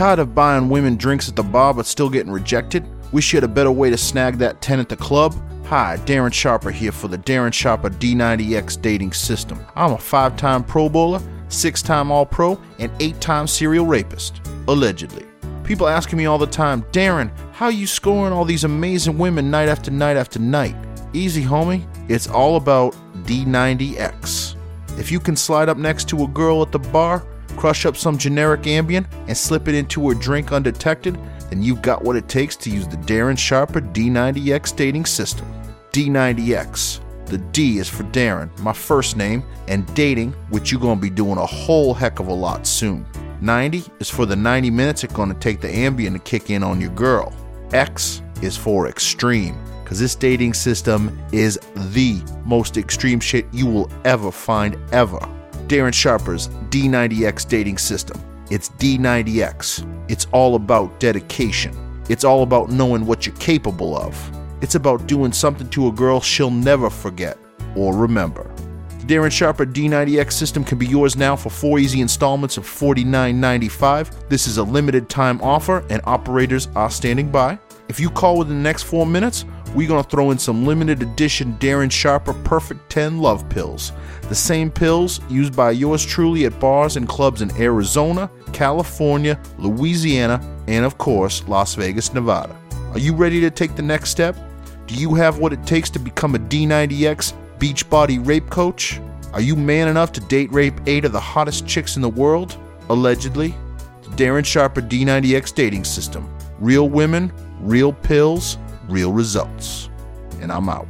Tired of buying women drinks at the bar but still getting rejected? Wish you had a better way to snag that 10 at the club? Hi, Darren Sharper here for the Darren Sharper D90X dating system. I'm a five time Pro Bowler, six time All Pro, and eight time serial rapist. Allegedly. People asking me all the time, Darren, how you scoring all these amazing women night after night after night? Easy, homie. It's all about D90X. If you can slide up next to a girl at the bar, crush up some generic Ambien, and slip it into her drink undetected, then you've got what it takes to use the Darren Sharper D90X dating system. D90X. The D is for Darren, my first name, and dating, which you're gonna be doing a whole heck of a lot soon. 90 is for the 90 minutes it's gonna take the Ambien to kick in on your girl. X is for extreme, because this dating system is the most extreme shit you will ever find ever. Darren Sharper's D90X dating system. It's D90X. It's all about dedication. It's all about knowing what you're capable of. It's about doing something to a girl she'll never forget or remember. The Darren Sharper D90X system can be yours now for four easy installments of $49.95. This is a limited time offer, and operators are standing by. If you call within the next four minutes, we're going to throw in some limited edition Darren Sharper Perfect 10 Love Pills. The same pills used by yours truly at bars and clubs in Arizona, California, Louisiana, and of course, Las Vegas, Nevada. Are you ready to take the next step? Do you have what it takes to become a D90X Beachbody rape coach? Are you man enough to date rape eight of the hottest chicks in the world? Allegedly. The Darren Sharper D90X dating system. Real women, real pills, real results. And I'm out.